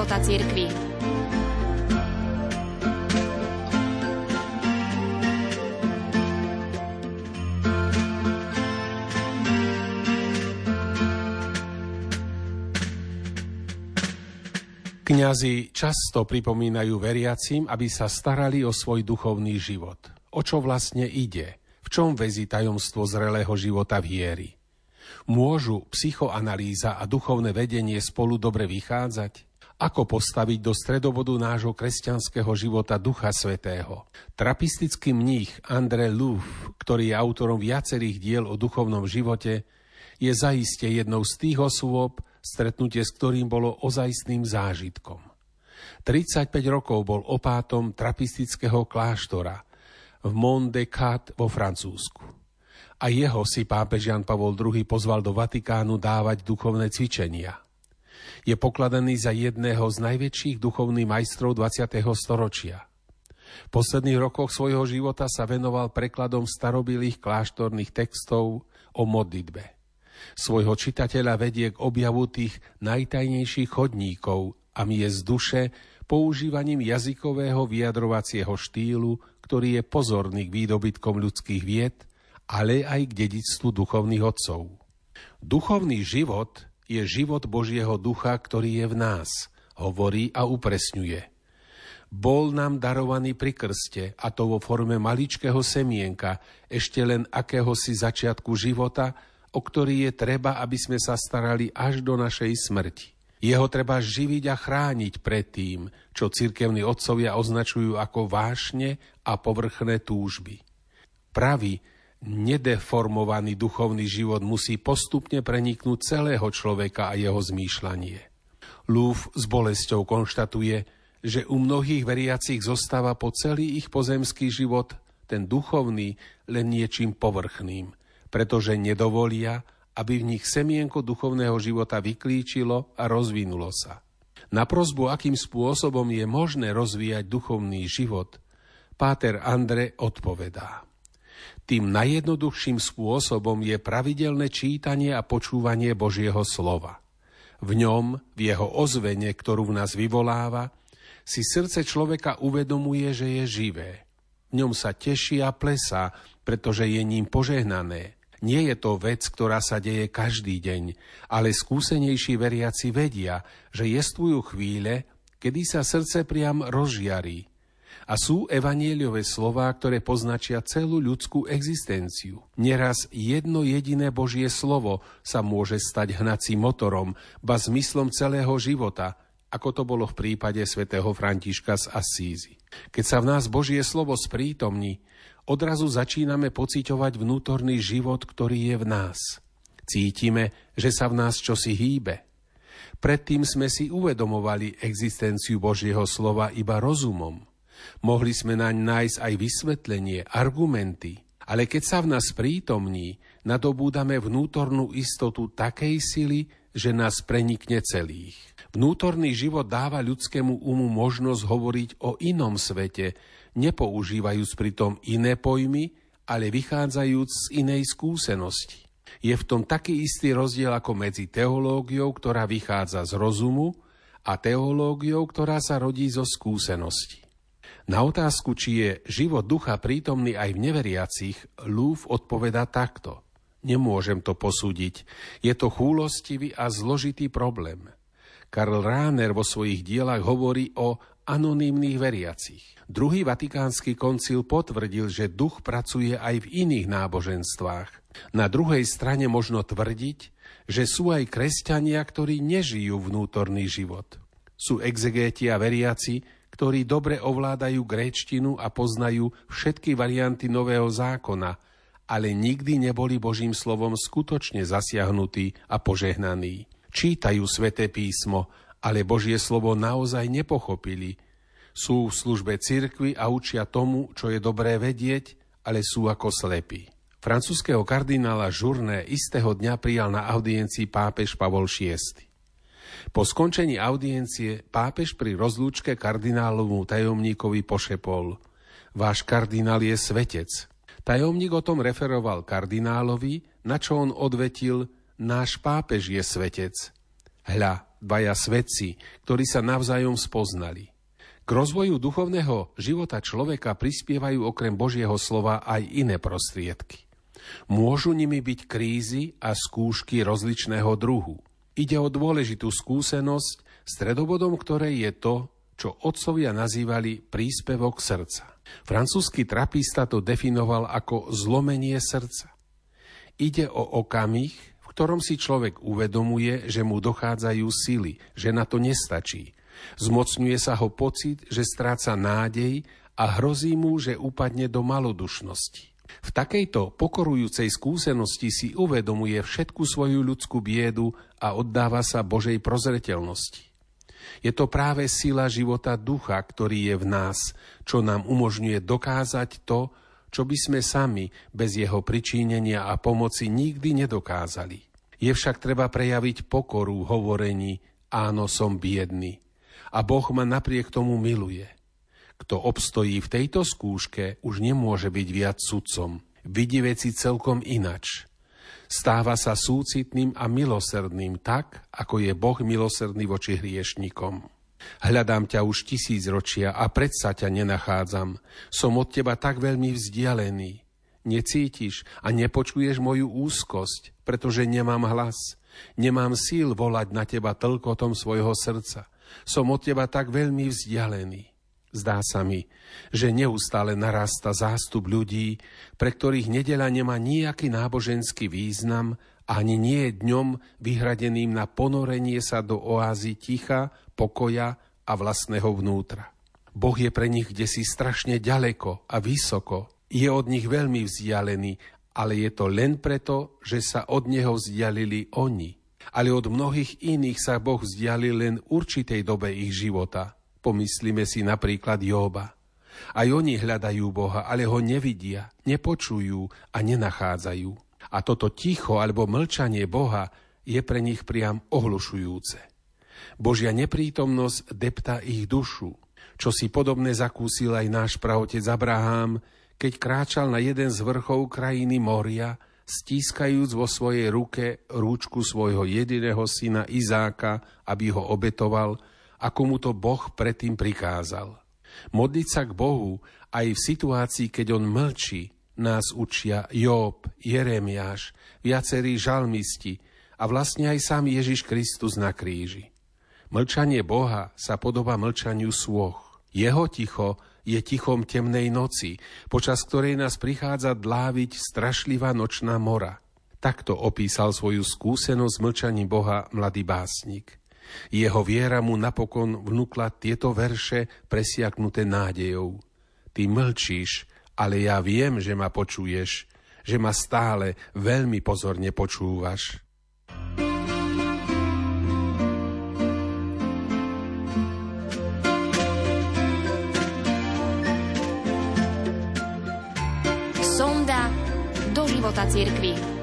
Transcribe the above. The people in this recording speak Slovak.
života cirkvi. Kňazi často pripomínajú veriacim, aby sa starali o svoj duchovný život. O čo vlastne ide? V čom väzí tajomstvo zrelého života viery? Môžu psychoanalýza a duchovné vedenie spolu dobre vychádzať? Ako postaviť do stredobodu nášho kresťanského života Ducha Svetého? Trapistický mních André Louf, ktorý je autorom viacerých diel o duchovnom živote, je zaiste jednou z tých osôb, stretnutie s ktorým bolo ozajstným zážitkom. 35 rokov bol opátom trapistického kláštora v Mont de Cat vo Francúzsku. A jeho si pápež Jan Pavol II pozval do Vatikánu dávať duchovné cvičenia. Je pokladaný za jedného z najväčších duchovných majstrov 20. storočia. V posledných rokoch svojho života sa venoval prekladom starobilých kláštorných textov o modlitbe. Svojho čitateľa vedie k objavu tých najtajnejších chodníkov a miest duše používaním jazykového vyjadrovacieho štýlu, ktorý je pozorný k výdobytkom ľudských vied, ale aj k dedictvu duchovných otcov. Duchovný život je život Božieho ducha, ktorý je v nás, hovorí a upresňuje. Bol nám darovaný pri krste, a to vo forme maličkého semienka, ešte len akéhosi začiatku života, o ktorý je treba, aby sme sa starali až do našej smrti. Jeho treba živiť a chrániť pred tým, čo cirkevní otcovia označujú ako vášne a povrchné túžby. Pravý, nedeformovaný duchovný život musí postupne preniknúť celého človeka a jeho zmýšľanie. Lúf s bolesťou konštatuje, že u mnohých veriacich zostáva po celý ich pozemský život ten duchovný len niečím povrchným, pretože nedovolia, aby v nich semienko duchovného života vyklíčilo a rozvinulo sa. Na prozbu, akým spôsobom je možné rozvíjať duchovný život, Páter Andre odpovedá. Tým najjednoduchším spôsobom je pravidelné čítanie a počúvanie Božieho slova. V ňom, v jeho ozvene, ktorú v nás vyvoláva, si srdce človeka uvedomuje, že je živé. V ňom sa teší a plesá, pretože je ním požehnané – nie je to vec, ktorá sa deje každý deň, ale skúsenejší veriaci vedia, že jestvujú chvíle, kedy sa srdce priam rozžiarí. A sú evanieliové slová, ktoré poznačia celú ľudskú existenciu. Neraz jedno jediné Božie slovo sa môže stať hnacím motorom, ba zmyslom celého života, ako to bolo v prípade svätého Františka z Assízy. Keď sa v nás Božie slovo sprítomní, odrazu začíname pociťovať vnútorný život, ktorý je v nás. Cítime, že sa v nás čosi hýbe. Predtým sme si uvedomovali existenciu Božieho slova iba rozumom. Mohli sme naň nájsť aj vysvetlenie, argumenty, ale keď sa v nás prítomní, nadobúdame vnútornú istotu takej sily, že nás prenikne celých. Vnútorný život dáva ľudskému umu možnosť hovoriť o inom svete, nepoužívajúc pritom iné pojmy, ale vychádzajúc z inej skúsenosti. Je v tom taký istý rozdiel ako medzi teológiou, ktorá vychádza z rozumu, a teológiou, ktorá sa rodí zo skúsenosti. Na otázku, či je život ducha prítomný aj v neveriacich, Lúf odpoveda takto. Nemôžem to posúdiť. Je to chúlostivý a zložitý problém. Karl Rahner vo svojich dielach hovorí o anonymných veriacich. Druhý vatikánsky koncil potvrdil, že duch pracuje aj v iných náboženstvách. Na druhej strane možno tvrdiť, že sú aj kresťania, ktorí nežijú vnútorný život. Sú exegéti a veriaci, ktorí dobre ovládajú gréčtinu a poznajú všetky varianty Nového zákona, ale nikdy neboli Božím slovom skutočne zasiahnutí a požehnaní. Čítajú sväté písmo, ale Božie slovo naozaj nepochopili. Sú v službe cirkvi a učia tomu, čo je dobré vedieť, ale sú ako slepí. Francúzského kardinála Žurné istého dňa prijal na audiencii pápež Pavol VI. Po skončení audiencie pápež pri rozlúčke kardinálovmu tajomníkovi pošepol Váš kardinál je svetec. Tajomník o tom referoval kardinálovi, na čo on odvetil Náš pápež je svetec. Hľa, dvaja svedci, ktorí sa navzájom spoznali. K rozvoju duchovného života človeka prispievajú okrem Božieho slova aj iné prostriedky. Môžu nimi byť krízy a skúšky rozličného druhu. Ide o dôležitú skúsenosť, stredobodom ktorej je to, čo otcovia nazývali príspevok srdca. Francúzsky trapista to definoval ako zlomenie srdca. Ide o okamih, v ktorom si človek uvedomuje, že mu dochádzajú sily, že na to nestačí, Zmocňuje sa ho pocit, že stráca nádej a hrozí mu, že upadne do malodušnosti. V takejto pokorujúcej skúsenosti si uvedomuje všetku svoju ľudskú biedu a oddáva sa Božej prozreteľnosti. Je to práve sila života ducha, ktorý je v nás, čo nám umožňuje dokázať to, čo by sme sami bez jeho pričínenia a pomoci nikdy nedokázali. Je však treba prejaviť pokoru v hovorení áno, som biedný a Boh ma napriek tomu miluje. Kto obstojí v tejto skúške, už nemôže byť viac sudcom. Vidí veci celkom inač. Stáva sa súcitným a milosrdným tak, ako je Boh milosrdný voči hriešnikom. Hľadám ťa už tisíc ročia a predsa ťa nenachádzam. Som od teba tak veľmi vzdialený. Necítiš a nepočuješ moju úzkosť, pretože nemám hlas. Nemám síl volať na teba tlkotom svojho srdca. Som od teba tak veľmi vzdialený. Zdá sa mi, že neustále narasta zástup ľudí, pre ktorých nedela nemá nejaký náboženský význam ani nie je dňom vyhradeným na ponorenie sa do oázy ticha, pokoja a vlastného vnútra. Boh je pre nich kde strašne ďaleko a vysoko, je od nich veľmi vzdialený, ale je to len preto, že sa od Neho vzdialili oni ale od mnohých iných sa Boh vzdialil len určitej dobe ich života. Pomyslíme si napríklad Jóba. Aj oni hľadajú Boha, ale ho nevidia, nepočujú a nenachádzajú. A toto ticho alebo mlčanie Boha je pre nich priam ohlušujúce. Božia neprítomnosť depta ich dušu, čo si podobné zakúsil aj náš praotec Abraham, keď kráčal na jeden z vrchov krajiny Moria stískajúc vo svojej ruke rúčku svojho jediného syna Izáka, aby ho obetoval, ako mu to Boh predtým prikázal. Modliť sa k Bohu aj v situácii, keď on mlčí, nás učia Job, Jeremiáš, viacerí žalmisti a vlastne aj sám Ježiš Kristus na kríži. Mlčanie Boha sa podoba mlčaniu svoch. Jeho ticho je tichom temnej noci, počas ktorej nás prichádza dláviť strašlivá nočná mora. Takto opísal svoju skúsenosť mlčaní Boha mladý básnik. Jeho viera mu napokon vnúkla tieto verše presiaknuté nádejou. Ty mlčíš, ale ja viem, že ma počuješ, že ma stále veľmi pozorne počúvaš. života cirkvi.